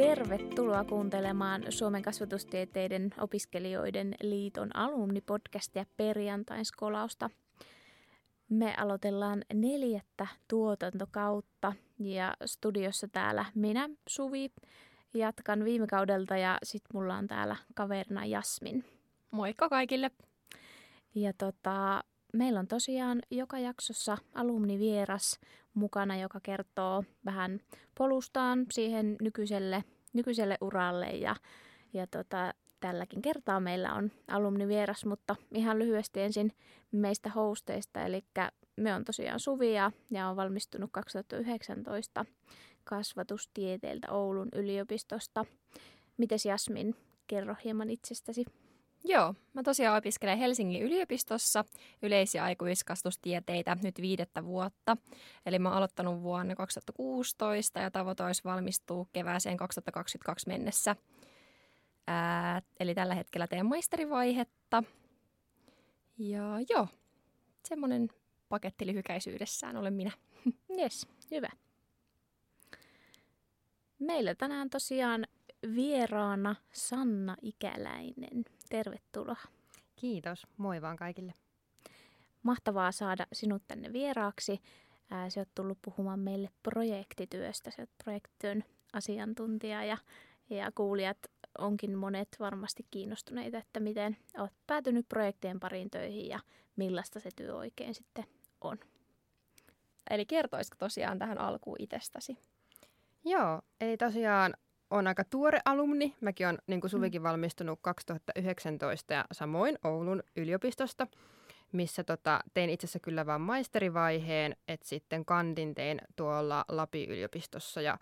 Tervetuloa kuuntelemaan Suomen kasvatustieteiden opiskelijoiden liiton alumnipodcastia perjantain skolausta. Me aloitellaan neljättä tuotantokautta ja studiossa täällä minä, Suvi, jatkan viime kaudelta ja sitten mulla on täällä kaverina Jasmin. Moikka kaikille! Ja tota, meillä on tosiaan joka jaksossa alumnivieras mukana, joka kertoo vähän polustaan siihen nykyiselle, nykyiselle uralle. Ja, ja tota, tälläkin kertaa meillä on alumnivieras, mutta ihan lyhyesti ensin meistä hosteista. Eli me on tosiaan Suvia ja on valmistunut 2019 kasvatustieteiltä Oulun yliopistosta. Mites Jasmin, kerro hieman itsestäsi. Joo, mä tosiaan opiskelen Helsingin yliopistossa yleis- ja aikuiskastustieteitä nyt viidettä vuotta. Eli mä oon aloittanut vuonna 2016 ja tavoite olisi valmistua kevääseen 2022 mennessä. Ää, eli tällä hetkellä teen maisterivaihetta. Ja joo, semmoinen paketti lyhykäisyydessään olen minä. Yes, hyvä. Meillä tänään tosiaan vieraana Sanna Ikäläinen. Tervetuloa. Kiitos. Moi vaan kaikille. Mahtavaa saada sinut tänne vieraaksi. Sä oot tullut puhumaan meille projektityöstä. Sä oot projektityön asiantuntija ja, ja kuulijat onkin monet varmasti kiinnostuneita, että miten olet päätynyt projektien pariin töihin ja millaista se työ oikein sitten on. Eli kertoisiko tosiaan tähän alkuun itsestäsi? Joo, eli tosiaan on aika tuore alumni. Mäkin olen, niin kuin Suvikin, valmistunut 2019 ja samoin Oulun yliopistosta, missä tota, tein itse asiassa kyllä vain maisterivaiheen, että sitten kandin tein tuolla Lapi-yliopistossa. Ja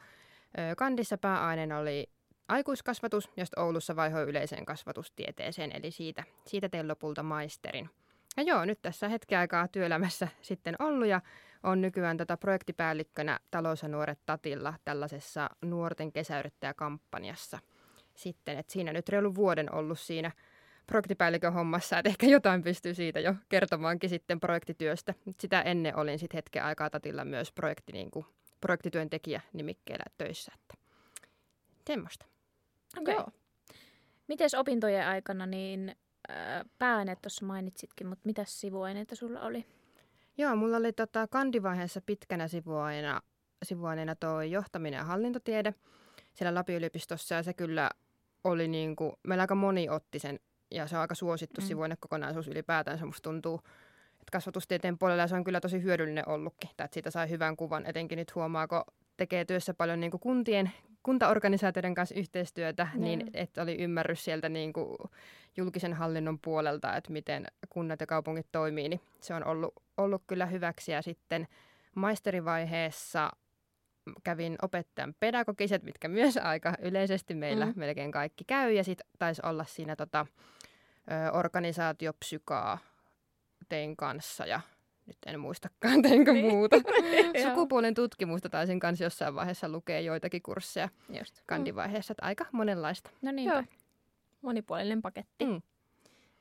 ö, kandissa pääaineena oli aikuiskasvatus, josta Oulussa vaihoi yleiseen kasvatustieteeseen, eli siitä, siitä tein lopulta maisterin. Ja joo, nyt tässä hetki aikaa työelämässä sitten ollut ja on nykyään tätä tota projektipäällikkönä Talous ja nuoret Tatilla tällaisessa nuorten kesäyrittäjäkampanjassa sitten. Et siinä nyt reilu vuoden ollut siinä projektipäällikön hommassa, että ehkä jotain pystyy siitä jo kertomaankin sitten projektityöstä. Sitä ennen olin sitten hetken aikaa Tatilla myös projekti, niin kuin, projektityöntekijä nimikkeellä töissä. Että semmoista. Okay. Joo. Mites opintojen aikana, niin pääaineet tuossa mainitsitkin, mutta mitä sivuaineita sulla oli? Joo, mulla oli tota kandivaiheessa pitkänä sivuaineena, sivuaineena tuo johtaminen ja hallintotiede siellä Lapin-yliopistossa ja se kyllä oli niin kuin, meillä aika moni otti sen ja se on aika suosittu mm. sivuainekokonaisuus ylipäätään. Se musta tuntuu, että kasvatustieteen puolella se on kyllä tosi hyödyllinen ollutkin, että siitä sai hyvän kuvan, etenkin nyt huomaako tekee työssä paljon niin kuin kuntien, kuntaorganisaatioiden kanssa yhteistyötä, mm. niin että oli ymmärrys sieltä niin kuin julkisen hallinnon puolelta, että miten kunnat ja kaupungit toimii, niin se on ollut, ollut kyllä hyväksi. Ja sitten maisterivaiheessa kävin opettajan pedagogiset, mitkä myös aika yleisesti meillä mm. melkein kaikki käy. Ja sitten taisi olla siinä tota, organisaatiopsykaa tein kanssa ja nyt en muistakaan, teinkö niin. muuta. Sukupuolen tutkimusta taisin kanssa jossain vaiheessa lukea joitakin kursseja Just. kandivaiheessa, että aika monenlaista. No niin, monipuolinen paketti. Mm.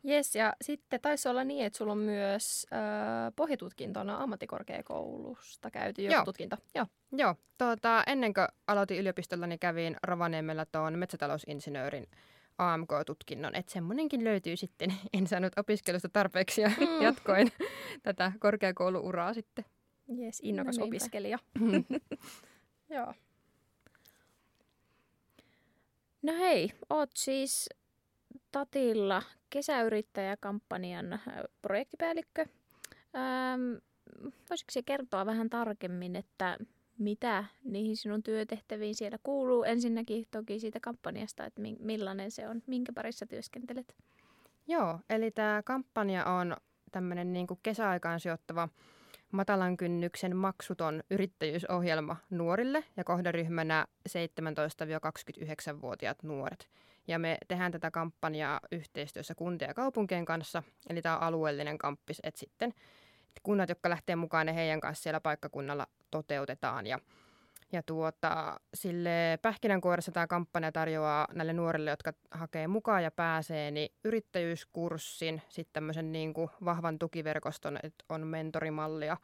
Yes, ja sitten taisi olla niin, että sulla on myös äh, pohjatutkintona ammattikorkeakoulusta käyty joku Joo. tutkinto. Joo, Joo tuota, ennen kuin aloitin yliopistolla, niin kävin Rovaniemellä tuon metsätalousinsinöörin AMK-tutkinnon, että semmoinenkin löytyy sitten. En saanut opiskelusta tarpeeksi ja mm. jatkoin tätä korkeakouluuraa sitten. Jes, innokas no opiskelija. Joo. No hei, oot siis Tatilla kesäyrittäjäkampanjan äh, projektipäällikkö. Ähm, voisitko se kertoa vähän tarkemmin, että mitä niihin sinun työtehtäviin siellä kuuluu? Ensinnäkin toki siitä kampanjasta, että millainen se on, minkä parissa työskentelet? Joo, eli tämä kampanja on tämmöinen niin kesäaikaan sijoittava matalan kynnyksen maksuton yrittäjyysohjelma nuorille ja kohderyhmänä 17-29-vuotiaat nuoret. Ja me tehdään tätä kampanjaa yhteistyössä kuntien ja kaupunkien kanssa, eli tämä on alueellinen kamppis, että sitten kunnat, jotka lähtee mukaan, ne heidän kanssa siellä paikkakunnalla toteutetaan. Ja, ja tuota, sille pähkinänkuoressa tämä kampanja tarjoaa näille nuorille, jotka hakee mukaan ja pääsee, niin yrittäjyyskurssin, sitten tämmöisen niin kuin vahvan tukiverkoston, että on mentorimallia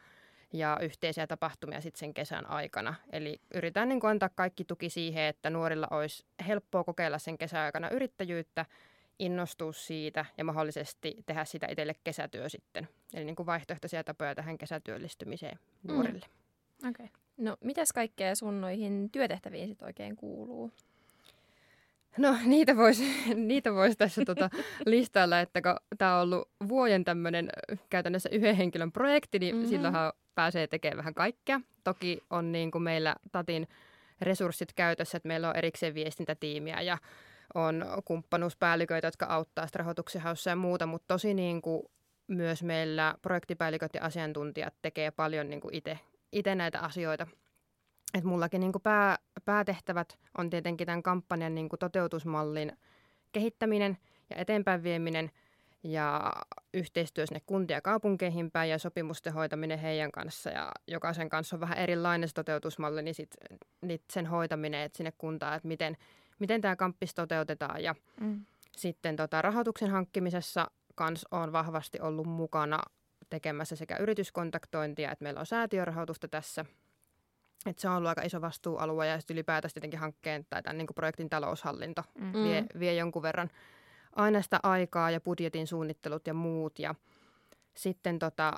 ja yhteisiä tapahtumia sitten sen kesän aikana. Eli yritän niin antaa kaikki tuki siihen, että nuorilla olisi helppoa kokeilla sen kesän aikana yrittäjyyttä, innostua siitä ja mahdollisesti tehdä sitä itselle kesätyö sitten. Eli niin kuin vaihtoehtoisia tapoja tähän kesätyöllistymiseen mm. nuorille. Mm. Okay. No, mitäs kaikkea sun noihin työtehtäviin sitten oikein kuuluu? No niitä voisi niitä vois tässä tota listailla, että kun tämä on ollut vuoden tämmöinen käytännössä yhden henkilön projekti, niin mm-hmm. silloinhan pääsee tekemään vähän kaikkea. Toki on niin kuin meillä Tatin resurssit käytössä, että meillä on erikseen viestintätiimiä ja on kumppanuuspäälliköitä, jotka auttaa rahoituksen haussa ja muuta, mutta tosi niin kuin myös meillä projektipäälliköt ja asiantuntijat tekee paljon niin kuin itse näitä asioita. Et mullakin niin kuin pää, päätehtävät on tietenkin tämän kampanjan niin kuin toteutusmallin kehittäminen ja eteenpäin vieminen ja yhteistyö sinne kuntia kaupunkeihin päin ja sopimusten hoitaminen heidän kanssa. Ja jokaisen kanssa on vähän erilainen se toteutusmalli, niin, sit, niin sen hoitaminen että sinne kuntaan, että miten, miten tämä kamppis toteutetaan. Ja mm. sitten tota, rahoituksen hankkimisessa kans on vahvasti ollut mukana tekemässä sekä yrityskontaktointia, että meillä on säätiörahoitusta tässä. Että se on ollut aika iso vastuualue ja sitten ylipäätänsä tietenkin hankkeen tai tämän niin projektin taloushallinto mm. vie, vie jonkun verran aina sitä aikaa ja budjetin suunnittelut ja muut. Ja sitten tota,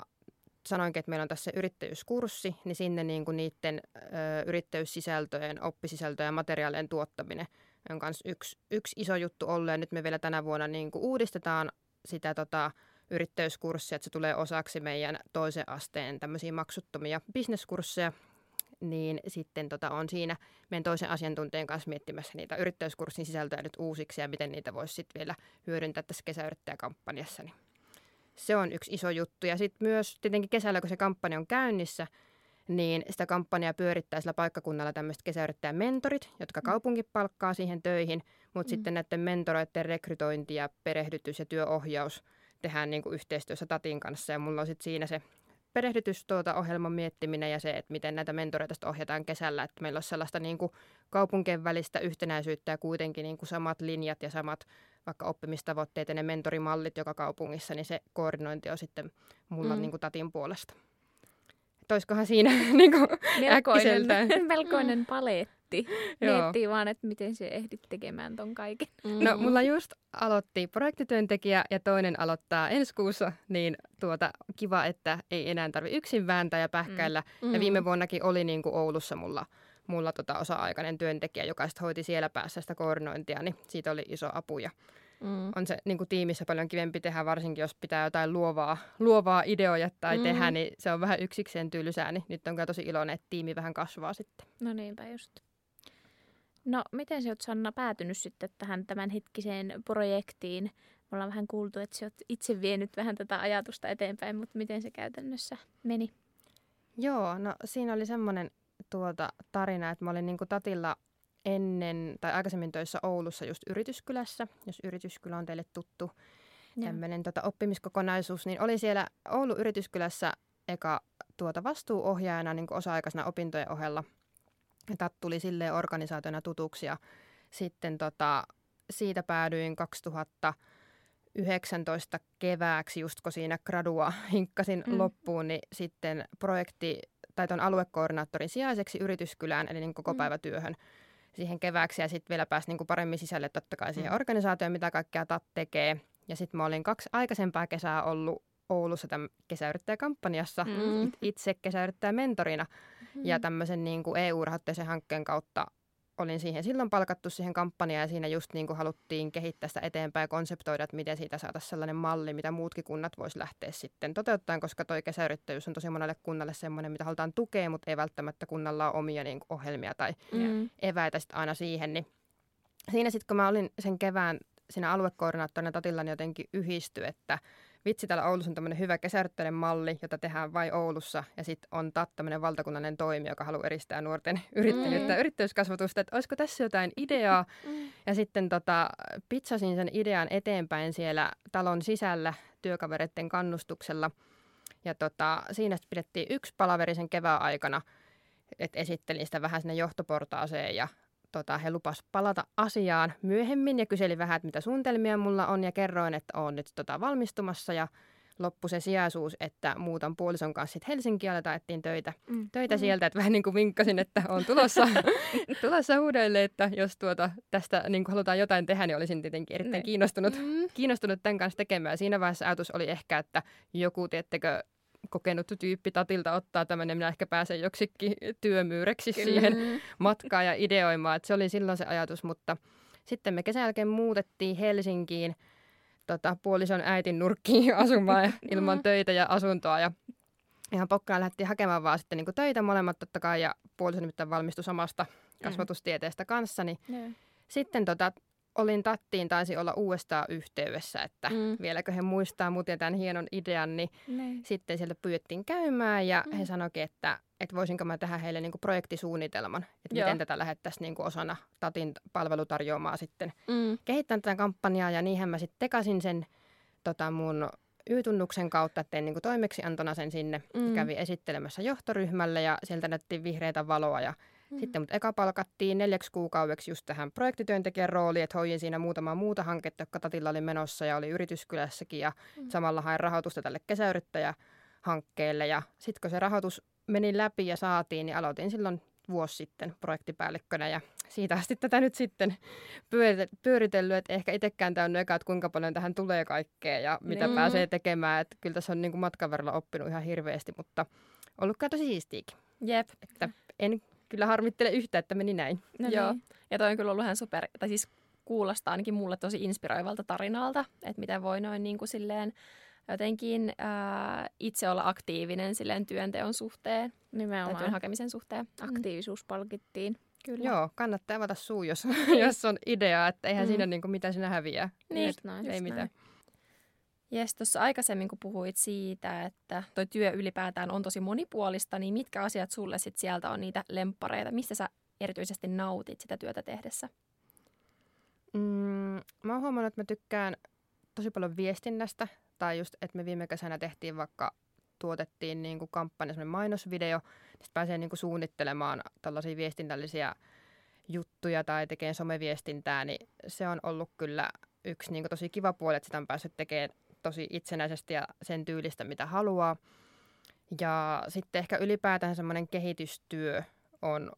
sanoinkin, että meillä on tässä yrittäjyyskurssi, niin sinne niin kuin niiden ö, yrittäjyyssisältöjen, oppisisältöjen ja materiaalien tuottaminen on myös yksi, yksi iso juttu ollut. Ja nyt me vielä tänä vuonna niin kuin uudistetaan sitä tota, yrittäjyyskurssia, että se tulee osaksi meidän toisen asteen tämmöisiä maksuttomia bisneskursseja, niin sitten tota, on siinä meidän toisen asiantuntijan kanssa miettimässä niitä yrittäjyyskurssin sisältöjä nyt uusiksi ja miten niitä voisi sitten vielä hyödyntää tässä kesäyrittäjäkampanjassa. Niin se on yksi iso juttu. Ja sitten myös tietenkin kesällä, kun se kampanja on käynnissä, niin sitä kampanjaa pyörittää sillä paikkakunnalla tämmöiset kesäyrittäjän mentorit, jotka mm. kaupunki palkkaa siihen töihin, mutta mm. sitten näiden mentoroiden rekrytointi ja perehdytys ja työohjaus tehdään niin kuin yhteistyössä Tatin kanssa ja mulla on sitten siinä se perehdytys tuota ohjelman miettiminen ja se, että miten näitä mentoreita ohjataan kesällä, että meillä olisi sellaista niin kuin kaupunkien välistä yhtenäisyyttä ja kuitenkin niin kuin samat linjat ja samat vaikka oppimistavoitteet ja ne mentorimallit joka kaupungissa, niin se koordinointi on sitten mulla mm. niin kuin tatin puolesta. Toiskohan siinä niin kuin melkoinen, melkoinen paletti miettii. vaan, että miten se ehdit tekemään ton kaiken. Mm. No mulla just aloitti projektityöntekijä ja toinen aloittaa ensi kuussa, niin tuota, kiva, että ei enää tarvi yksin vääntää ja pähkäillä. Mm. Ja viime vuonnakin oli niin kuin Oulussa mulla mulla tota osa-aikainen työntekijä, joka sitten hoiti siellä päässä sitä koordinointia, niin siitä oli iso apu. Ja mm. On se niin kuin tiimissä paljon kivempi tehdä, varsinkin jos pitää jotain luovaa, luovaa ideoja tai mm. tehdä, niin se on vähän yksikseen tylsää. Niin nyt on kyllä tosi iloinen, että tiimi vähän kasvaa sitten. No niinpä just. No, miten sä oot Sanna päätynyt sitten tähän tämänhetkiseen projektiin? Me ollaan vähän kuultu, että sä oot itse vienyt vähän tätä ajatusta eteenpäin, mutta miten se käytännössä meni? Joo, no siinä oli semmoinen tuota tarina, että mä olin niin Tatilla ennen tai aikaisemmin töissä Oulussa just Yrityskylässä, jos Yrityskylä on teille tuttu tämmöinen tota, oppimiskokonaisuus, niin oli siellä Oulu Yrityskylässä eka tuota vastuuohjaajana niin osa-aikaisena opintojen ohella – Tat tuli silleen organisaationa tutuksi ja sitten tota, siitä päädyin 2019 kevääksi, just kun siinä gradua hinkkasin mm. loppuun, niin sitten projekti tai tuon aluekoordinaattorin sijaiseksi yrityskylään, eli niin koko mm. päivätyöhön siihen kevääksi ja sitten vielä pääsi niin paremmin sisälle totta kai siihen mm. organisaatioon, mitä kaikkea TAT tekee. Ja sitten mä olin kaksi aikaisempaa kesää ollut Oulussa tämän kesäyrittäjäkampanjassa mm. itse kesäyrittäjä mentorina. Mm. Ja tämmöisen niin kuin EU-rahoitteisen hankkeen kautta olin siihen silloin palkattu siihen kampanjaan ja siinä just niin kuin haluttiin kehittää sitä eteenpäin ja konseptoida, että miten siitä saataisiin sellainen malli, mitä muutkin kunnat voisi lähteä sitten toteuttamaan, koska toi kesäyrittäjyys on tosi monelle kunnalle semmoinen, mitä halutaan tukea, mutta ei välttämättä kunnalla ole omia niin kuin ohjelmia tai mm. eväitä sitten aina siihen. Niin siinä sitten kun mä olin sen kevään siinä aluekoordinaattorina Tatilla, niin jotenkin yhdistyi, että vitsi, täällä Oulussa on tämmöinen hyvä kesäyrittäjän malli, jota tehdään vain Oulussa. Ja sitten on TAT tämmöinen valtakunnallinen toimi, joka haluaa edistää nuorten yrittäjyyttä mm. yrittäjyyskasvatusta. Että olisiko tässä jotain ideaa? Mm. Ja sitten tota, pitsasin sen idean eteenpäin siellä talon sisällä työkavereiden kannustuksella. Ja tota, siinä pidettiin yksi palaveri sen kevään aikana, että esittelin sitä vähän sinne johtoportaaseen ja tota, he lupas palata asiaan myöhemmin ja kyseli vähän, että mitä suunnitelmia mulla on ja kerroin, että olen nyt tota, valmistumassa ja loppu se sijaisuus, että muutan puolison kanssa sitten Helsinkiä ja taettiin töitä, Mm. töitä sieltä, että vähän niin kuin vinkkasin, että on tulossa, tulossa uudelleen, että jos tuota, tästä niin kuin halutaan jotain tehdä, niin olisin tietenkin erittäin kiinnostunut, Mm. kiinnostunut tämän kanssa tekemään. Siinä vaiheessa ajatus oli ehkä, että joku, tiettekö, kokenut tyyppi tatilta ottaa ja minä ehkä pääsen joksikin työmyyreksi siihen Mm. matkaa ja ideoimaan. Että se oli silloin se ajatus, mutta sitten me kesän jälkeen muutettiin Helsinkiin tota, puolison äitin nurkkiin asumaan ja ilman töitä ja asuntoa. Ja ihan pokkaan lähdettiin hakemaan vaan sitten niin töitä molemmat totta kai ja puoliso nimittäin valmistui samasta kasvatustieteestä kanssa. Niin sitten tota, olin Tattiin, taisi olla uudestaan yhteydessä, että Mm. vieläkö he muistaa mut ja tämän hienon idean, niin Niin. sitten sieltä pyydettiin käymään ja Mm. he sanoikin, että, että voisinko mä tehdä heille niinku projektisuunnitelman, että Joo. miten tätä lähettäisiin niinku osana Tatin palvelutarjoamaa sitten Mm. kehittämään tätä kampanjaa ja niinhän mä sitten tekasin sen tota mun Y-tunnuksen kautta, että tein niinku toimeksiantona sen sinne. Mm. Kävin esittelemässä johtoryhmälle ja sieltä näytti vihreitä valoa ja Mm. sitten mut eka palkattiin neljäksi kuukaudeksi just tähän projektityöntekijän rooliin, että hoidin siinä muutamaa muuta hanketta, jotka Tatilla oli menossa ja oli yrityskylässäkin ja Mm. samalla hain rahoitusta tälle kesäyrittäjähankkeelle ja sitten kun se rahoitus meni läpi ja saatiin, niin aloitin silloin vuosi sitten projektipäällikkönä ja siitä asti tätä nyt sitten pyörite- pyöritellyt, että ehkä itsekään täynnä eka, että kuinka paljon tähän tulee kaikkea ja mitä Niin. pääsee tekemään, että kyllä tässä on niin kuin matkan varrella oppinut ihan hirveästi, mutta ollut kai tosi siistiäkin, Jep. että en kyllä harmittele yhtä, että meni näin. No Joo. Niin. Ja toi on kyllä ollut ihan super, tai siis kuulostaa ainakin mulle tosi inspiroivalta tarinalta, että miten voi noin niin kuin silleen jotenkin ää, itse olla aktiivinen silleen työnteon suhteen tai työn Nimenomaan. hakemisen suhteen. Aktiivisuus palkittiin. Kyllä. Joo, kannattaa avata suu, jos, jos on idea, että eihän Mm. mm. siinä niin kuin mitä sinä häviää. Niin, Just näin. ei just mitään. näin. Jes, tuossa aikaisemmin kun puhuit siitä, että toi työ ylipäätään on tosi monipuolista, niin mitkä asiat sulle sit sieltä on niitä lemppareita? Mistä sä erityisesti nautit sitä työtä tehdessä? Mm, mä oon huomannut, että mä tykkään tosi paljon viestinnästä. Tai just, että me viime kesänä tehtiin vaikka, tuotettiin niin kuin kampanja, semmoinen mainosvideo. Sitten pääsee niin kuin suunnittelemaan tällaisia viestinnällisiä juttuja tai tekemään someviestintää, niin se on ollut kyllä yksi niin kuin tosi kiva puoli, että sitä on päässyt tekemään tosi itsenäisesti ja sen tyylistä, mitä haluaa. Ja sitten ehkä ylipäätään semmoinen kehitystyö on,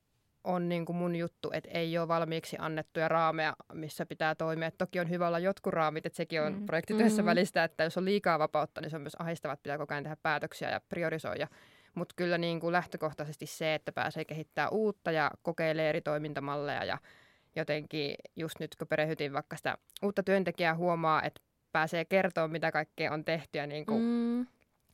on niin kuin mun juttu, että ei ole valmiiksi annettuja raameja, missä pitää toimia. Et toki on hyvä olla jotkut raamit, että sekin on Mm. projektityössä Mhm. mm. välistä, että jos on liikaa vapautta, niin se on myös ahdistavaa, että pitää koko ajan tehdä päätöksiä ja priorisoida. Mutta kyllä niin kuin lähtökohtaisesti se, että pääsee kehittämään uutta ja kokeilee eri toimintamalleja ja jotenkin just nyt kun perehdytin vaikka sitä uutta työntekijää huomaa, että pääsee kertoa, mitä kaikkea on tehty ja niin kuin Mm.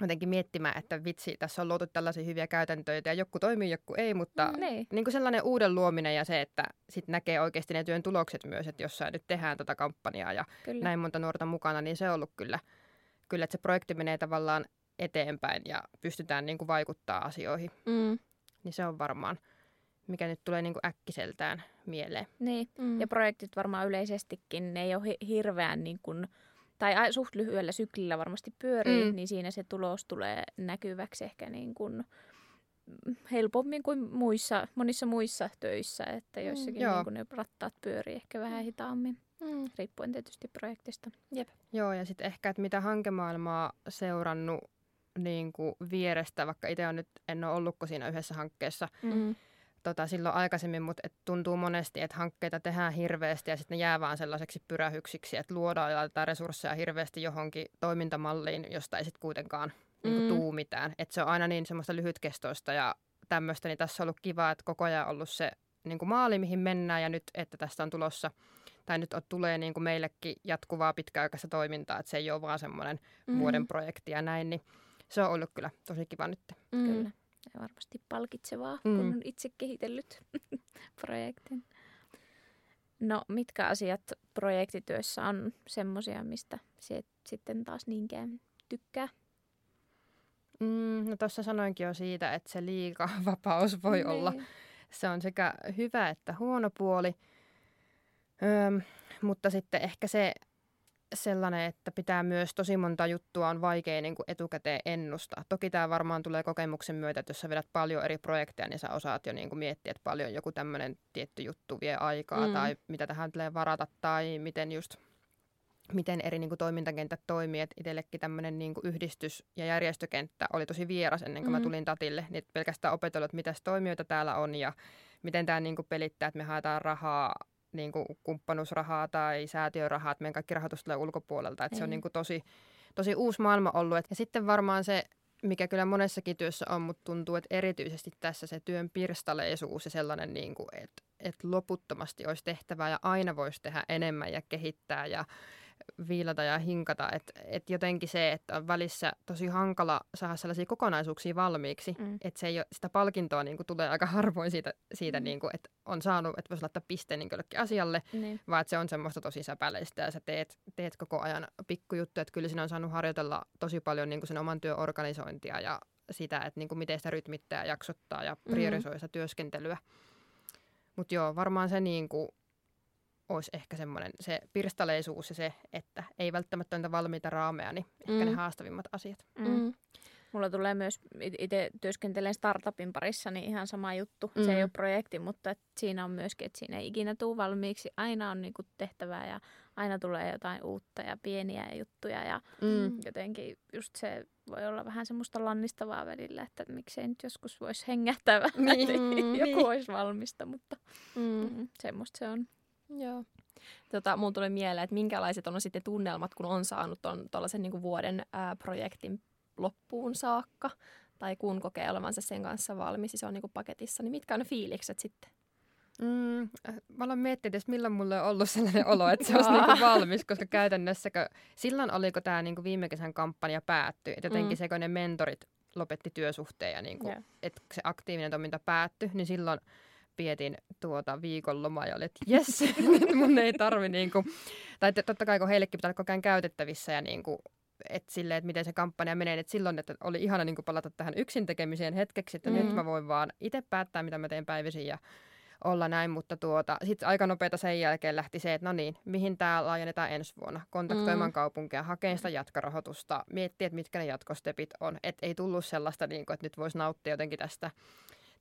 jotenkin miettimään, että vitsi, tässä on luotu tällaisia hyviä käytäntöitä ja joku toimii, joku ei, mutta Mm, Niin. niin kuin sellainen uuden luominen ja se, että sit näkee oikeasti ne työn tulokset myös, että jossain nyt tehdään tätä kampanjaa ja Kyllä. näin monta nuorta mukana, niin se on ollut kyllä, kyllä että se projekti menee tavallaan eteenpäin ja pystytään niin kuin vaikuttaa asioihin. Mm. Niin se on varmaan, mikä nyt tulee niin kuin äkkiseltään mieleen. Niin. Mm. Ja projektit varmaan yleisestikin, ne ei ole hi- hirveän niin kuin, tai ai- suht lyhyellä syklillä varmasti pyörii, Mm. niin siinä se tulos tulee näkyväksi ehkä niin kuin mm, helpommin kuin muissa, monissa muissa töissä, että joissakin joo. niin kuin ne rattaat pyörii ehkä vähän hitaammin, Mm. riippuen tietysti projektista. Joo, ja sitten ehkä, että mitä hankemaailmaa seurannut niin kuin vierestä, vaikka itse on nyt, en ole ollutko siinä yhdessä hankkeessa Mm. Tota, silloin aikaisemmin, mutta et tuntuu monesti, että hankkeita tehdään hirveästi ja sitten ne jää vaan sellaiseksi pyrähyksiksi, että luodaan ja laitetaan resursseja hirveästi johonkin toimintamalliin, josta ei sitten kuitenkaan niin kuin, Mm. tuu mitään. Et se on aina niin semmoista lyhytkestoista ja tämmöistä, niin tässä on ollut kiva, että koko ajan ollut se niin kuin maali, mihin mennään ja nyt, että tästä on tulossa tai nyt on, tulee niin kuin meillekin jatkuvaa pitkäaikaista toimintaa, että se ei ole vaan semmoinen Mm. vuoden projekti ja näin, niin se on ollut kyllä tosi kiva nyt. Mm. Kyllä. Ja varmasti palkitsevaa, Mm. kun on itse kehitellyt projektin. No, mitkä asiat projektityössä on semmoisia, mistä se sitten taas niinkään tykkää? Mm, no tuossa sanoinkin jo siitä, että se liika vapaus voi olla Niin. se on sekä hyvä että huono puoli. Öm, mutta sitten ehkä se sellainen, että pitää myös tosi monta juttua on vaikea niin kuin etukäteen ennustaa. Toki tämä varmaan tulee kokemuksen myötä, että jos sä vedät paljon eri projekteja, niin sä osaat jo niin kuin miettiä, että paljon joku tämmöinen tietty juttu vie aikaa Mm. tai mitä tähän tulee varata tai miten just miten eri niin kuin, toimintakentät toimii. Että itsellekin tämmöinen niin kuin, yhdistys- ja järjestökenttä oli tosi vieras ennen kuin mm. mä tulin tatille. Niin pelkästään opetellut, että mitä toimijoita täällä on ja miten tämä niin kuin, pelittää, että me haetaan rahaa niin kuin kumppanuusrahaa tai säätiörahaa, että meidän kaikki rahoitus tulee ulkopuolelta. Että se on niin kuin tosi, tosi uusi maailma ollut. Ja sitten varmaan se, mikä kyllä monessakin työssä on, mutta tuntuu, että erityisesti tässä se työn pirstaleisuus ja sellainen, niin kuin, että, että loputtomasti olisi tehtävää ja aina voisi tehdä enemmän ja kehittää ja viilata ja hinkata. Että et jotenkin se, että on välissä tosi hankala saada sellaisia kokonaisuuksia valmiiksi, mm. että se ei ole, sitä palkintoa niin kuin, tulee aika harvoin siitä, siitä mm. niin kuin, että on saanut, että voisi laittaa pisteen niin jollekin asialle, niin. vaan että se on semmoista tosi säpäleistä ja sä teet, teet koko ajan pikkujuttuja. Että kyllä siinä on saanut harjoitella tosi paljon niin kuin sen oman työn organisointia ja sitä, että niin kuin miten sitä rytmittää, jaksottaa ja mm. priorisoi sitä työskentelyä. Mutta joo, varmaan se niin kuin, olisi ehkä semmoinen se pirstaleisuus ja se, että ei välttämättä niitä valmiita raameja, niin ehkä mm. ne haastavimmat asiat. Mm. mm. Mulla tulee myös, itse työskentelen startupin parissa, niin ihan sama juttu. Mm. Se ei mm. ole projekti, mutta et siinä on myöskin, että siinä ei ikinä tule valmiiksi. Aina on niinku tehtävää ja aina tulee jotain uutta ja pieniä juttuja. Ja mm. jotenkin just se voi olla vähän semmoista lannistavaa välillä, että miksei nyt joskus voisi hengähtää vähän, niin. joku niin. olisi valmista, mutta mm. Mm, semmoista se on. Joo. Tota, mulla tuli mieleen, että minkälaiset on sitten tunnelmat, kun on saanut tuollaisen niin vuoden ää, projektin loppuun saakka, tai kun kokee olevansa sen kanssa valmis, ja se on niin kuin paketissa, niin mitkä on ne fiilikset sitten? Mm, äh, mä olen miettinyt, että milloin mulle on ollut sellainen olo, että se olisi niin valmis, koska käytännössä silloin oliko tämä niin viime kesän kampanja päättyi, että jotenkin mm. se, kun ne mentorit lopetti työsuhteen ja niin kuin, yeah. että se aktiivinen toiminta päättyi, niin silloin vietin tuota viikonlomaa ja oli, että jes, nyt mun ei tarvi niin kuin, tai totta kai kun heillekin pitää olla koko ajan käytettävissä ja niin kuin, että silleen, että miten se kampanja menee, että silloin että oli ihana niin kuin palata tähän yksin tekemiseen hetkeksi, että mm. nyt mä voin vaan itse päättää, mitä mä teen päivisin ja olla näin, mutta tuota, sitten aika nopeita sen jälkeen lähti se, että no niin, mihin tämä laajennetaan ensi vuonna, kontaktoimaan mm. kaupunkia, hakemaan sitä jatkorahoitusta, miettiä, että mitkä ne jatkostepit on, että ei tullut sellaista, niin kuin, että nyt voisi nauttia jotenkin tästä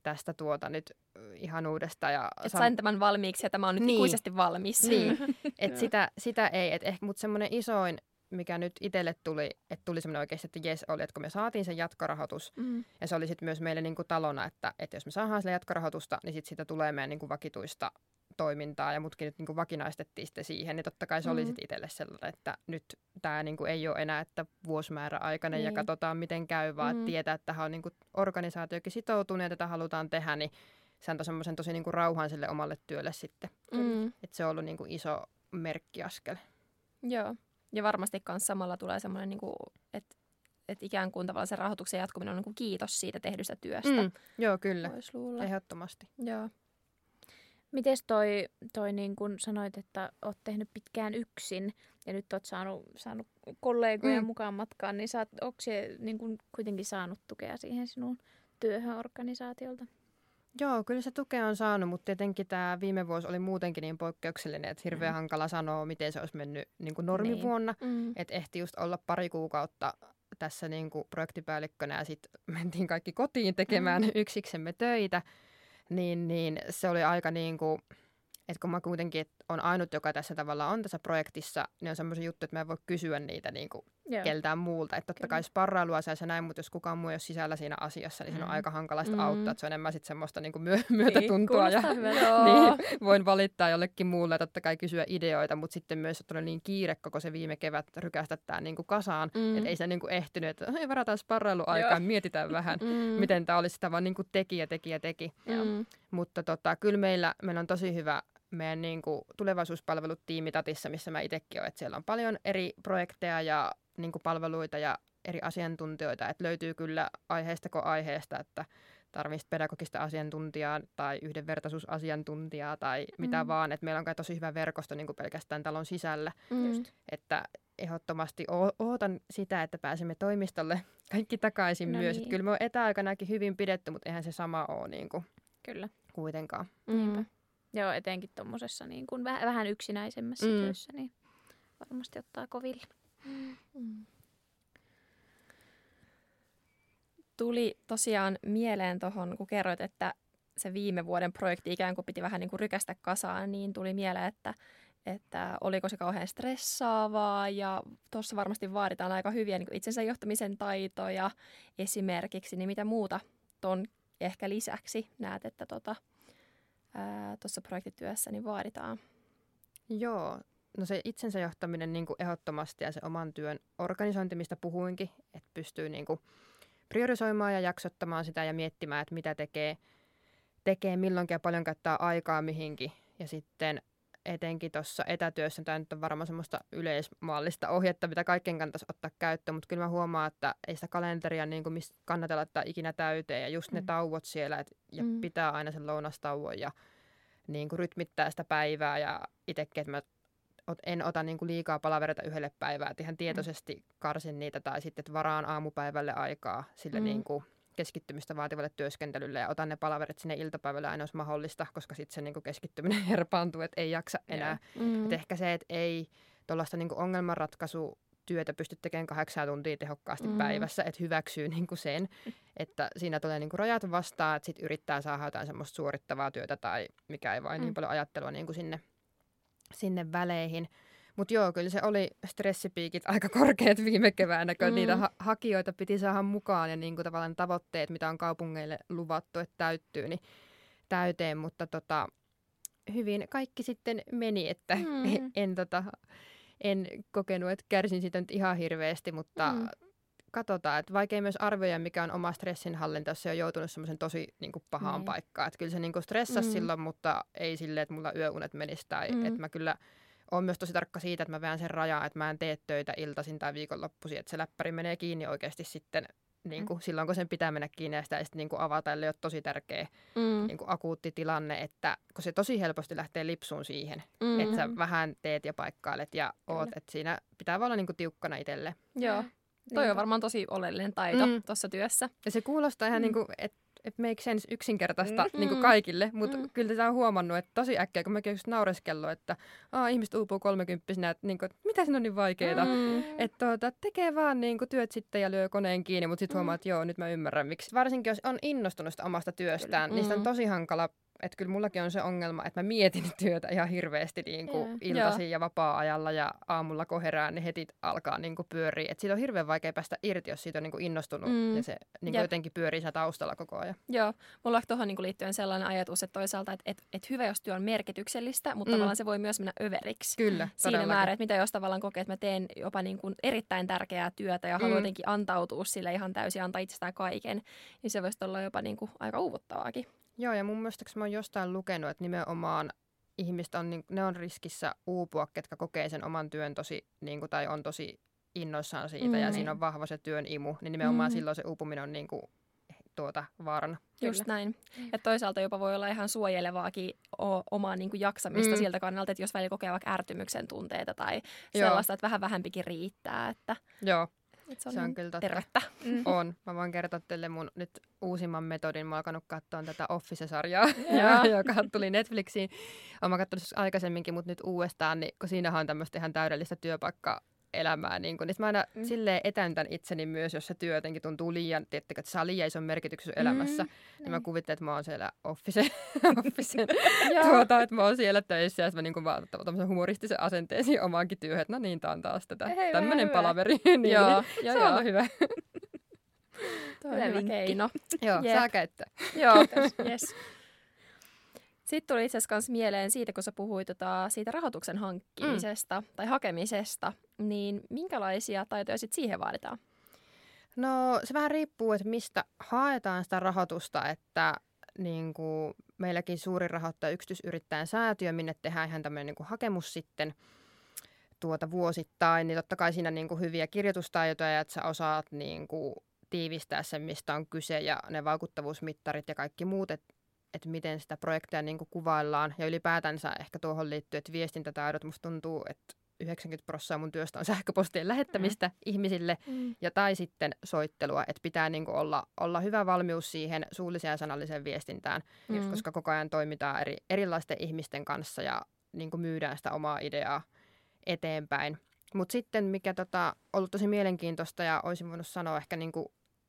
tästä tuota nyt ihan uudesta. Ja et sain tämän valmiiksi ja tämä on nyt niin. ikuisesti valmis. Niin, että sitä, sitä ei, et ehkä, mutta semmoinen isoin, mikä nyt itselle tuli, että tuli semmoinen oikeasti, että jes oli, että kun me saatiin sen jatkorahoitus, mm. ja se oli sitten myös meille niin kuin talona, että, että jos me saadaan sille jatkorahoitusta, niin sitten siitä tulee meidän niin kuin vakituista toimintaa ja mutkin nyt niin kuin vakinaistettiin sitten siihen, niin totta kai se mm. oli sitten itselle sellainen, että nyt tämä niin kuin ei ole enää, että vuosimäärä aikainen niin. ja katsotaan miten käy, vaan mm. tietää, että tähän on niin kuin organisaatiokin sitoutunut ja tätä halutaan tehdä, niin se antoi semmoisen tosi niin kuin rauhan sille omalle työlle sitten. Mm. Että se on ollut niin kuin iso merkkiaskel. Joo, ja varmasti myös samalla tulee semmoinen, niin kuin, että että ikään kuin tavallaan se rahoituksen jatkuminen on niin kuin kiitos siitä tehdystä työstä. Mm, joo, kyllä. Ehdottomasti. Joo. Miten toi, toi niin kun sanoit, että oot tehnyt pitkään yksin ja nyt oot saanut, saanut kollegoja mm. mukaan matkaan, niin saat, onko se niin kun kuitenkin saanut tukea siihen sinun työhön organisaatiolta? Joo, kyllä se tukea on saanut, mutta tietenkin tämä viime vuosi oli muutenkin niin poikkeuksellinen, että hirveän mm. hankala sanoa, miten se olisi mennyt niin kuin normivuonna. Niin. Mm. Että ehti just olla pari kuukautta tässä niin kuin projektipäällikkönä ja sitten mentiin kaikki kotiin tekemään mm. yksiksemme töitä niin, niin se oli aika niin kuin, että kun mä kuitenkin on ainut, joka tässä tavalla on tässä projektissa, niin on semmoisia juttuja, että mä en voi kysyä niitä niin kuin Joo. keltään muulta. Että totta kai sparrailua saa se näin, mutta jos kukaan muu ei ole sisällä siinä asiassa, niin mm. se on aika hankala sitä mm. auttaa. Että se on enemmän sitten semmoista niin kuin myö- myötätuntoa. Niin, ja, niin, voin valittaa jollekin muulle ja totta kai kysyä ideoita, mutta sitten myös, että oli niin kiire koko se viime kevät rykästä tämä niin kuin kasaan, mm. että ei se niin kuin ehtinyt, että hei, varataan sparrailuaikaa, mietitään vähän, mm. miten tämä olisi sitä vaan niin kuin teki ja teki ja teki. Mm. Mutta tota, kyllä meillä, meillä on tosi hyvä meidän niin kuin tulevaisuuspalvelut tiimi Tatissa, missä mä itsekin olen. Että siellä on paljon eri projekteja ja niin kuin palveluita ja eri asiantuntijoita. Että löytyy kyllä aiheesta kuin aiheesta, että tarvitsisi pedagogista asiantuntijaa tai yhdenvertaisuusasiantuntijaa tai mm. mitä vaan. Että meillä on kai tosi hyvä verkosto niin kuin pelkästään talon sisällä. Mm. Just, että ehdottomasti ootan sitä, että pääsemme toimistolle kaikki takaisin no myös. Niin. Että kyllä me on etäaikanakin hyvin pidetty, mutta eihän se sama ole niin kuin kyllä. kuitenkaan. Mm. Joo, etenkin tuommoisessa niin kuin väh- vähän yksinäisemmässä mm. työssä, niin varmasti ottaa koville. Mm. Tuli tosiaan mieleen tuohon, kun kerroit, että se viime vuoden projekti ikään kuin piti vähän niin kuin rykästä kasaan, niin tuli mieleen, että että oliko se kauhean stressaavaa ja tuossa varmasti vaaditaan aika hyviä niin itsensä johtamisen taitoja esimerkiksi, niin mitä muuta ton ehkä lisäksi näet, että tuossa projektityössä niin vaaditaan? Joo, no se itsensä johtaminen niin kuin ehdottomasti ja se oman työn organisointi, mistä puhuinkin, että pystyy niin kuin priorisoimaan ja jaksottamaan sitä ja miettimään, että mitä tekee, tekee milloinkin ja paljon käyttää aikaa mihinkin. Ja sitten etenkin tuossa etätyössä, tämä nyt on varmaan semmoista yleismaallista ohjetta, mitä kaikkien kannattaisi ottaa käyttöön, mutta kyllä mä huomaan, että ei sitä kalenteria niin kuin kannata laittaa ikinä täyteen ja just ne mm. tauot siellä et, ja mm. pitää aina sen lounastauon ja niin kuin rytmittää sitä päivää ja itsekin, että mä en ota niin kuin liikaa palavereita yhdelle päivää, että ihan mm. tietoisesti karsin niitä tai sitten, että varaan aamupäivälle aikaa sille mm. niin kuin keskittymistä vaativalle työskentelylle ja otan ne palaverit sinne iltapäivällä aina jos mahdollista, koska sitten se niin kuin keskittyminen herpaantuu, että ei jaksa enää. Mm. Et ehkä se, että ei tuollaista niin ongelmanratkaisu työtä pysty tekemään kahdeksan tuntia tehokkaasti mm. päivässä, että hyväksyy niin kuin sen, että siinä tulee niin kuin rajat vastaan, että sitten yrittää saada jotain semmoista suorittavaa työtä tai mikä ei vain niin mm. niin paljon ajattelua niin kuin sinne, sinne väleihin. Mutta joo, kyllä se oli stressipiikit aika korkeat viime keväänä, kun mm. niitä ha- hakijoita piti saada mukaan ja niin kuin tavallaan tavoitteet, mitä on kaupungeille luvattu, että täyttyy, niin täyteen. Mutta tota, hyvin kaikki sitten meni, että mm. en, en, tota, en kokenut, että kärsin siitä nyt ihan hirveästi, mutta mm. katsotaan, että vaikea myös arvioida, mikä on oma stressinhallinta, jos se on joutunut semmoisen tosi niin kuin pahaan mm. paikkaan. Että kyllä se niin kuin stressasi mm. silloin, mutta ei silleen, että mulla yöunet menisi tai mm. että mä kyllä – olen myös tosi tarkka siitä, että mä veän sen rajaa, että mä en tee töitä iltaisin tai viikonloppuisin, että se läppäri menee kiinni oikeasti sitten niin kuin, mm. silloin, kun sen pitää mennä kiinni ja sitä ei sitten niin kuin avata, ellei ole tosi tärkeä mm. niin kuin akuutti tilanne, että kun se tosi helposti lähtee lipsuun siihen, mm. että sä vähän teet ja paikkailet ja oot, että siinä pitää olla niin kuin tiukkana itselle. Joo. Toi on varmaan tosi oleellinen taito mm. tuossa työssä. Ja se kuulostaa ihan mm. niin kuin, että et make sense yksinkertaista mm. niin kuin kaikille, mutta mm. kyllä tätä on huomannut, että tosi äkkiä, kun mäkin just naureskellut, että Aa, ihmiset uupuu kolmekymppisenä, että, niin kuin, että mitä siinä on niin vaikeaa. Mm. Että tuota, tekee vaan niin kuin, työt sitten ja lyö koneen kiinni, mutta sitten mm. huomaa, että joo, nyt mä ymmärrän miksi. Varsinkin jos on innostunut omasta työstään, mm. niin sitä on tosi hankala että kyllä mullakin on se ongelma, että mä mietin työtä ihan hirveästi niin kuin yeah. iltaisin ja vapaa-ajalla ja aamulla kun herään, niin heti alkaa niin kuin pyöriä. Et siitä on hirveän vaikea päästä irti, jos siitä on niin kuin innostunut mm. ja se niin kuin jotenkin pyörii siinä taustalla koko ajan. Joo, mulla on tuohon niin liittyen sellainen ajatus, että toisaalta, että, että, että hyvä, jos työ on merkityksellistä, mutta mm. tavallaan se voi myös mennä överiksi. Kyllä, Siinä määrin, että mitä jos tavallaan kokee, että mä teen jopa niin kuin erittäin tärkeää työtä ja mm. haluan jotenkin antautua sille ihan täysin, antaa itsestään kaiken, niin se voisi olla jopa niin kuin aika uuvuttavaakin. Joo, ja mun mielestä mä oon jostain lukenut, että nimenomaan ihmiset on, niin, ne on riskissä uupua, ketkä kokee sen oman työn tosi, niin kuin, tai on tosi innoissaan siitä, mm. ja siinä on vahva se työn imu, niin nimenomaan mm. silloin se uupuminen on niin kuin, tuota, vaarana. Just Kyllä. näin. Ja toisaalta jopa voi olla ihan suojelevaakin o- omaa niin kuin jaksamista mm. siltä kannalta, että jos välillä kokee vaikka ärtymyksen tunteita tai Joo. sellaista, että vähän vähempikin riittää. Että... Joo, se on, se on kyllä totta. tervettä. Mm. On. Mä voin kertoa teille mun nyt uusimman metodin. Mä oon alkanut katsoa tätä Office-sarjaa, joka tuli Netflixiin. Olen katsonut aikaisemminkin, mutta nyt uudestaan, niin kun siinähän on tämmöistä ihan täydellistä työpaikkaa elämää. Niin, kun, niin mä aina mm. silleen etäntän itseni myös, jos se työ jotenkin tuntuu liian, tiettäkö, että saa liian ison merkityksen elämässä. Mm. Niin mä kuvittelen, että mä oon siellä office, office tuota, että mä oon siellä töissä ja mä niin vaan tämmöisen humoristisen asenteesi omaankin työhön, että no niin, tää on taas tätä. Tämmöinen palaveri. niin, joo, niin, joo, se on hyvä. Tuo on hyvä keino. Joo, Jep. saa käyttää. Joo, yes. Sitten tuli itse asiassa mieleen siitä, kun sä puhuit tota, siitä rahoituksen hankkimisesta mm. tai hakemisesta, niin minkälaisia taitoja sitten siihen vaaditaan? No se vähän riippuu, että mistä haetaan sitä rahoitusta, että niin kuin meilläkin suuri rahoittaja yksityisyrittäjän säätiö, minne tehdään ihan tämmöinen niin kuin hakemus sitten tuota vuosittain, niin totta kai siinä niin kuin hyviä kirjoitustaitoja, että sä osaat niin kuin tiivistää sen, mistä on kyse ja ne vaikuttavuusmittarit ja kaikki muut, että että miten sitä projektia niin kuin kuvaillaan. Ja ylipäätänsä ehkä tuohon liittyy, että viestintätaidot musta tuntuu, että 90 prosenttia mun työstä on sähköpostien lähettämistä mm. ihmisille mm. ja tai sitten soittelua, että pitää niin kuin olla, olla hyvä valmius siihen suulliseen ja sanalliseen viestintään, mm. koska koko ajan toimitaan eri, erilaisten ihmisten kanssa ja niin kuin myydään sitä omaa ideaa eteenpäin. Mutta sitten mikä tota, ollut tosi mielenkiintoista ja olisin voinut sanoa ehkä niin kuin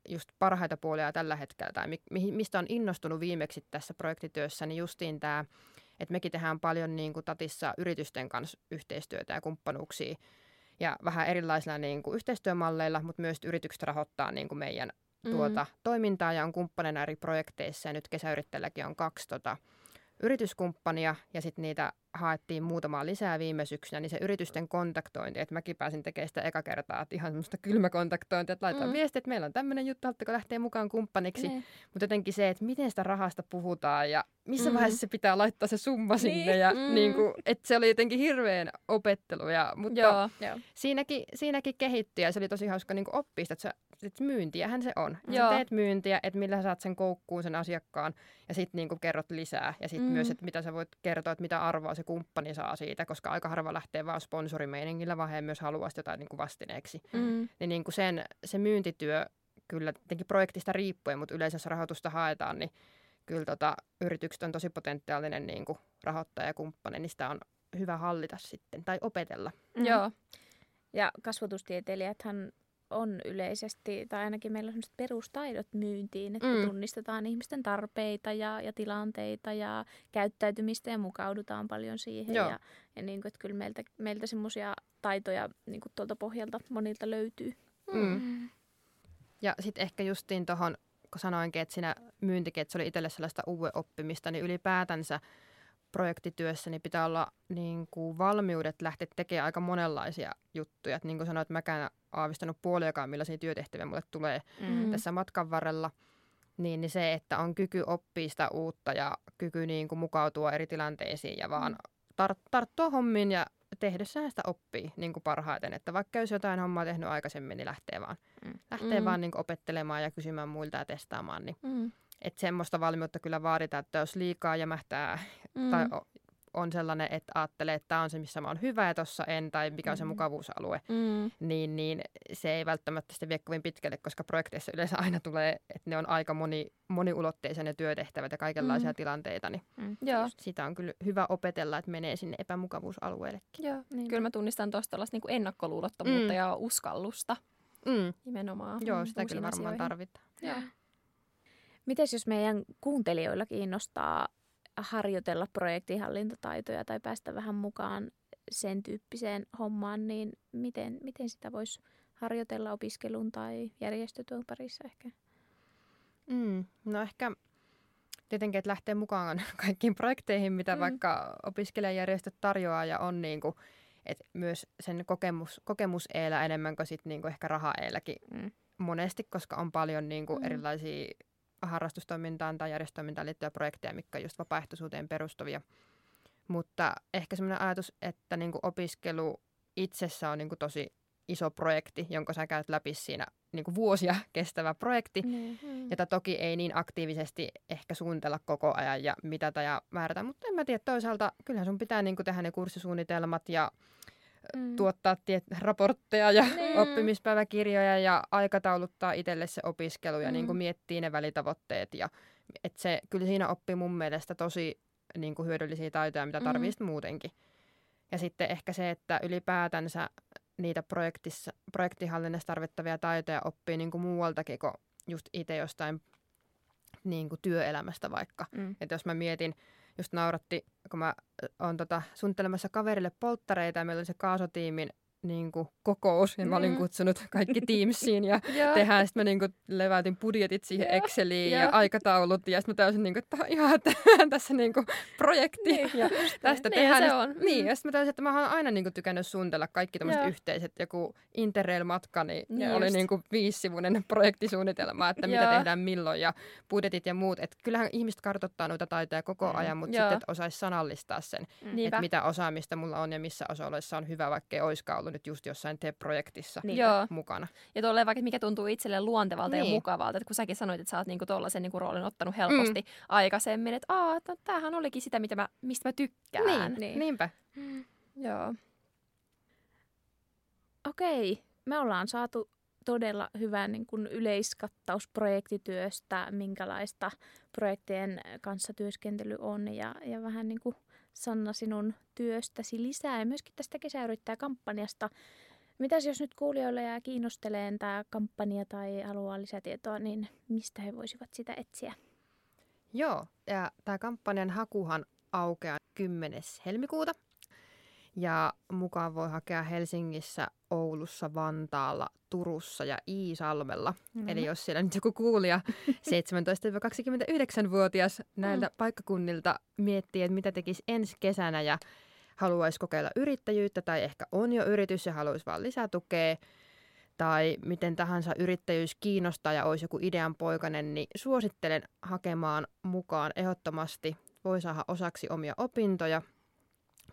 just parhaita puolia tällä hetkellä tai mi- mistä on innostunut viimeksi tässä projektityössä, niin justiin tämä, että mekin tehdään paljon niin kuin Tatissa yritysten kanssa yhteistyötä ja kumppanuuksia ja vähän erilaisilla niin kuin yhteistyömalleilla, mutta myös yritykset rahoittaa niin kuin meidän tuota, mm. toimintaa ja on kumppaneina eri projekteissa. Ja nyt kesäyrittäjälläkin on kaksi tota, yrityskumppania ja sitten niitä haettiin muutamaa lisää viime syksynä, niin se yritysten kontaktointi, että mäkin pääsin tekemään sitä eka kertaa, että ihan semmoista kylmäkontaktointia, että laitetaan mm. viesti, että meillä on tämmöinen juttu, haluatteko lähteä mukaan kumppaniksi, niin. mutta jotenkin se, että miten sitä rahasta puhutaan ja missä mm. vaiheessa se pitää laittaa se summa sinne niin. ja mm. niin kuin, että se oli jotenkin hirveän opettelu, ja, mutta Joo. Siinäkin, siinäkin kehittyi ja se oli tosi hauska niin oppia sitä, että se että myyntiähän se on. Joo. Sä teet myyntiä, että millä sä saat sen koukkuun sen asiakkaan ja sitten niinku kerrot lisää. Ja sitten mm. myös, että mitä sä voit kertoa, että mitä arvoa se kumppani saa siitä, koska aika harva lähtee vaan sponsorimeiningillä, vaan he myös haluaa jotain niinku vastineeksi. Mm. Niin niinku sen, se myyntityö kyllä tietenkin projektista riippuen, mutta yleensä jos rahoitusta haetaan, niin kyllä tota, yritykset on tosi potentiaalinen niin kuin rahoittaja ja kumppani, niin sitä on hyvä hallita sitten tai opetella. Mm. Joo. Ja kasvatustieteilijäthän on yleisesti, tai ainakin meillä on sellaiset perustaidot myyntiin, että mm. tunnistetaan ihmisten tarpeita ja, ja tilanteita ja käyttäytymistä ja mukaudutaan paljon siihen. Joo. Ja, ja niin kuin, että kyllä meiltä, meiltä semmoisia taitoja niin kuin tuolta pohjalta monilta löytyy. Mm. Mm. Ja sitten ehkä justiin tuohon, kun sanoinkin, että siinä myyntikin, että se oli itselle sellaista uuden oppimista, niin ylipäätänsä – projektityössä niin pitää olla niin kuin valmiudet lähteä tekemään aika monenlaisia juttuja. Et niin kuin sanoit, mäkään aavistanut puoliakaan, millaisia työtehtäviä mulle tulee mm. tässä matkan varrella. Niin, niin se, että on kyky oppia sitä uutta ja kyky niin kuin mukautua eri tilanteisiin ja vaan mm. tar- tarttua hommiin ja tehdessään sitä oppii niin kuin parhaiten. Että vaikka jos jotain hommaa tehnyt aikaisemmin, niin lähtee vaan, mm. lähtee mm. vaan niin kuin opettelemaan ja kysymään muilta ja testaamaan. Niin mm että semmoista valmiutta kyllä vaaditaan, että jos liikaa jämähtää mm. tai on sellainen, että ajattelee, että tämä on se, missä mä oon hyvä ja tuossa en, tai mikä on se mm. mukavuusalue, mm. niin, niin se ei välttämättä sitten vie kovin pitkälle, koska projekteissa yleensä aina tulee, että ne on aika moni, moniulotteisia ne työtehtävät ja kaikenlaisia mm. tilanteita, niin mm. Joo. sitä on kyllä hyvä opetella, että menee sinne epämukavuusalueellekin. Joo, niin. kyllä mä tunnistan tuosta niin ennakkoluulottomuutta mm. ja uskallusta mm. nimenomaan. Joo, sitä kyllä varmaan asioihin. tarvitaan. Joo. Miten jos meidän kuuntelijoilla kiinnostaa harjoitella projektihallintataitoja tai päästä vähän mukaan sen tyyppiseen hommaan, niin miten, miten sitä voisi harjoitella opiskelun tai järjestötyön parissa ehkä? Mm, no ehkä tietenkin, että lähtee mukaan kaikkiin projekteihin, mitä mm. vaikka opiskelijajärjestöt tarjoaa ja on niin kuin, että myös sen kokemus, kokemus eellä enemmän kuin, sit niin kuin ehkä raha eeläkin mm. monesti, koska on paljon niin kuin mm. erilaisia harrastustoimintaan tai järjestötoimintaan liittyviä projekteja, mitkä on just vapaaehtoisuuteen perustuvia. Mutta ehkä semmoinen ajatus, että niin opiskelu itsessä on niin tosi iso projekti, jonka sä käyt läpi siinä niin vuosia kestävä projekti, mm-hmm. jota toki ei niin aktiivisesti ehkä suunnitella koko ajan ja mitata ja määrätä. Mutta en mä tiedä, toisaalta kyllähän sun pitää niin tehdä ne kurssisuunnitelmat ja mm. tuottaa tiet, raportteja ja mm. oppimispäiväkirjoja ja aikatauluttaa itselle se opiskelu ja mm. niin kuin miettii ne välitavoitteet. Ja, et se, kyllä siinä oppii mun mielestä tosi niin kuin hyödyllisiä taitoja, mitä tarvitsisi mm. muutenkin. Ja sitten ehkä se, että ylipäätänsä niitä projektissa, projektihallinnassa tarvittavia taitoja oppii niin kuin muualtakin kuin just itse jostain niin kuin työelämästä vaikka. Mm. Että jos mä mietin, just nauratti, kun mä oon tota, suunnittelemassa kaverille polttareita ja meillä oli se kaasotiimin niin kuin, kokous ja mä olin mm. kutsunut kaikki Teamsiin ja tehdään. Sitten mä niin kuin, leväytin budjetit siihen Exceliin ja, ja aikataulut ja sitten mä täysin, niin kuin, että ihan tässä niin kuin, projekti niin, ja tästä niin, tehdään. Se on. Niin, ja sitten mä täysin, että mä oon aina niin kuin, tykännyt suunnitella kaikki tämmöiset yhteiset, joku Interrail-matka, niin ja oli niin kuin, viisivuinen projektisuunnitelma, että mitä tehdään milloin ja budjetit ja muut. Että kyllähän ihmiset kartoittaa noita taitoja koko mm. ajan, mutta sitten osaisi sanallistaa sen, mm. että mitä osaamista mulla on ja missä osa on hyvä, vaikka ei olisikaan ollut nyt just jossain TE-projektissa niin. mukana. Ja tuolle vaikka mikä tuntuu itselle luontevalta niin. ja mukavalta, että kun säkin sanoit, että sä oot niinku tuollaisen niinku roolin ottanut helposti mm. aikaisemmin, että Aa, että tämähän olikin sitä, mitä mä, mistä mä tykkään. Niin, niin. niinpä. Mm. Joo. Okei, me ollaan saatu todella hyvä niin kuin yleiskattaus projektityöstä, minkälaista projektien kanssa työskentely on ja, ja vähän niin kuin Sanna sinun työstäsi lisää ja myöskin tästä kesäyrittäjäkampanjasta. Mitäs jos nyt kuulijoille jää kiinnosteleen tämä kampanja tai haluaa lisätietoa, niin mistä he voisivat sitä etsiä? Joo, ja tämä kampanjan hakuhan aukeaa 10. helmikuuta. Ja mukaan voi hakea Helsingissä, Oulussa, Vantaalla, Turussa ja Iisalmella. Mm-hmm. Eli jos siellä nyt joku kuulija 17-29-vuotias näiltä mm. paikkakunnilta miettii, että mitä tekisi ensi kesänä ja haluaisi kokeilla yrittäjyyttä tai ehkä on jo yritys ja haluaisi vaan lisätukea tai miten tahansa yrittäjyys kiinnostaa ja olisi joku idean poikainen, niin suosittelen hakemaan mukaan ehdottomasti. Voi saada osaksi omia opintoja.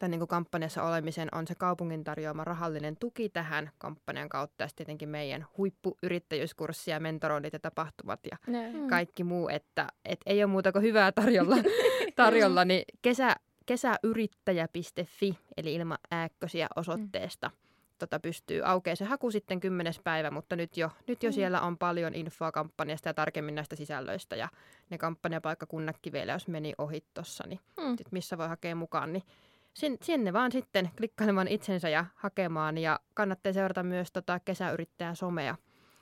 Tämän niin kampanjassa olemisen on se kaupungin tarjoama rahallinen tuki tähän kampanjan kautta ja tietenkin meidän huippuyrittäjyyskurssi ja mentoroinnit ja tapahtumat ja mm. kaikki muu, että, että ei ole muuta kuin hyvää tarjolla, tarjolla niin kesä, kesäyrittäjä.fi, eli ilman ääkkösiä osoitteesta. Mm. Tota pystyy aukeaa se haku sitten kymmenes päivä, mutta nyt jo, nyt jo mm. siellä on paljon infoa kampanjasta ja tarkemmin näistä sisällöistä. Ja ne kampanjapaikkakunnatkin vielä, jos meni ohi tuossa, niin mm. sit missä voi hakea mukaan, niin sinne vaan sitten klikkailemaan itsensä ja hakemaan. Ja kannattaa seurata myös tota kesäyrittäjä somea.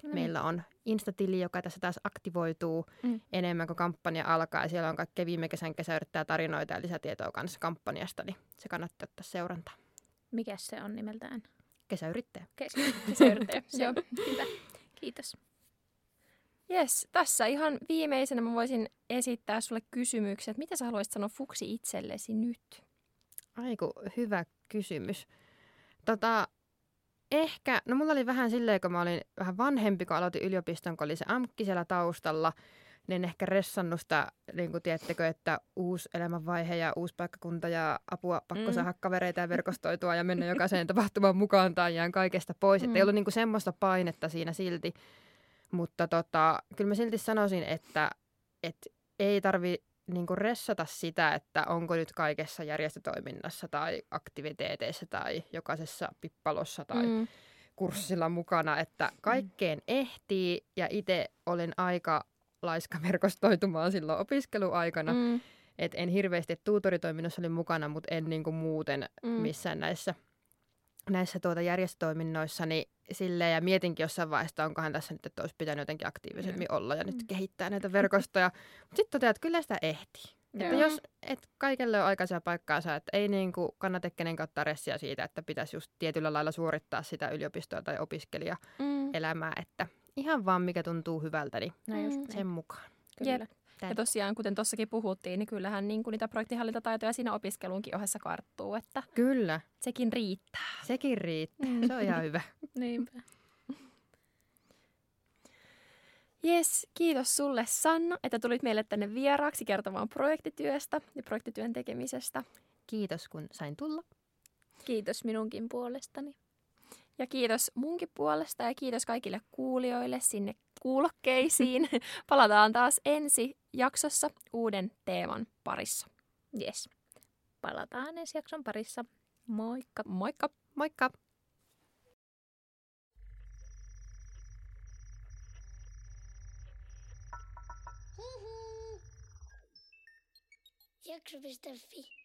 Mm. Meillä on Instatili, joka tässä taas aktivoituu mm. enemmän kuin kampanja alkaa. Ja siellä on kaikkea viime kesän kesäyrittäjä tarinoita ja lisätietoa kanssa kampanjasta, niin se kannattaa ottaa seurantaa. Mikä se on nimeltään? Kesäyrittäjä. Kesäyrittäjä, joo. Hyvä. Kiitos. Yes, tässä ihan viimeisenä mä voisin esittää sulle kysymyksen, että mitä sä haluaisit sanoa fuksi itsellesi nyt? Aiku, hyvä kysymys. Tota, ehkä, no mulla oli vähän silleen, kun mä olin vähän vanhempi, kun aloitin yliopiston, kun oli se amkki siellä taustalla, niin ehkä ressannut sitä, niin kuin tiedättekö, että uusi elämänvaihe ja uusi paikkakunta ja apua, pakko mm. saada kavereita ja verkostoitua ja mennä jokaiseen tapahtumaan mukaan tai jään kaikesta pois. Mm. Että ei ollut niin kuin semmoista painetta siinä silti. Mutta tota, kyllä mä silti sanoisin, että, että ei tarvi niin kuin ressata sitä, että onko nyt kaikessa järjestötoiminnassa tai aktiviteeteissa tai jokaisessa pippalossa tai mm. kurssilla mukana, että kaikkeen ehtii ja itse olen aika laiska verkostoitumaan silloin opiskeluaikana. Mm. Et en hirveästi tuutoritoiminnassa oli mukana, mutta en niin kuin muuten mm. missään näissä, näissä tuota järjestötoiminnoissa. Niin silleen, ja mietinkin jossain vaiheessa, onkohan tässä nyt, että olisi pitänyt jotenkin aktiivisemmin mm. olla ja nyt kehittää näitä verkostoja. Mutta sitten toteat, että kyllä sitä ehtii. Että jos et kaikelle on aikaisia paikkaansa, että ei niin kuin kannata kenenkään ottaa ressia siitä, että pitäisi just tietyllä lailla suorittaa sitä yliopistoa tai opiskelijaelämää, mm. että ihan vaan mikä tuntuu hyvältä, niin just sen mukaan. Kyllä. Jep. Ja tosiaan, kuten tuossakin puhuttiin, niin kyllähän niin kuin niitä projektihallintataitoja siinä opiskelunkin ohessa karttuu, että Kyllä. sekin riittää. Sekin riittää, mm. se on ihan hyvä. Niinpä. Jes, kiitos sulle Sanna, että tulit meille tänne vieraaksi kertomaan projektityöstä ja projektityön tekemisestä. Kiitos kun sain tulla. Kiitos minunkin puolestani. Ja kiitos munkin puolesta ja kiitos kaikille kuulijoille sinne kuulokkeisiin. Palataan taas ensi jaksossa uuden teeman parissa. Yes. Palataan ensi jakson parissa. Moikka. Moikka. Moikka. Jakso.fi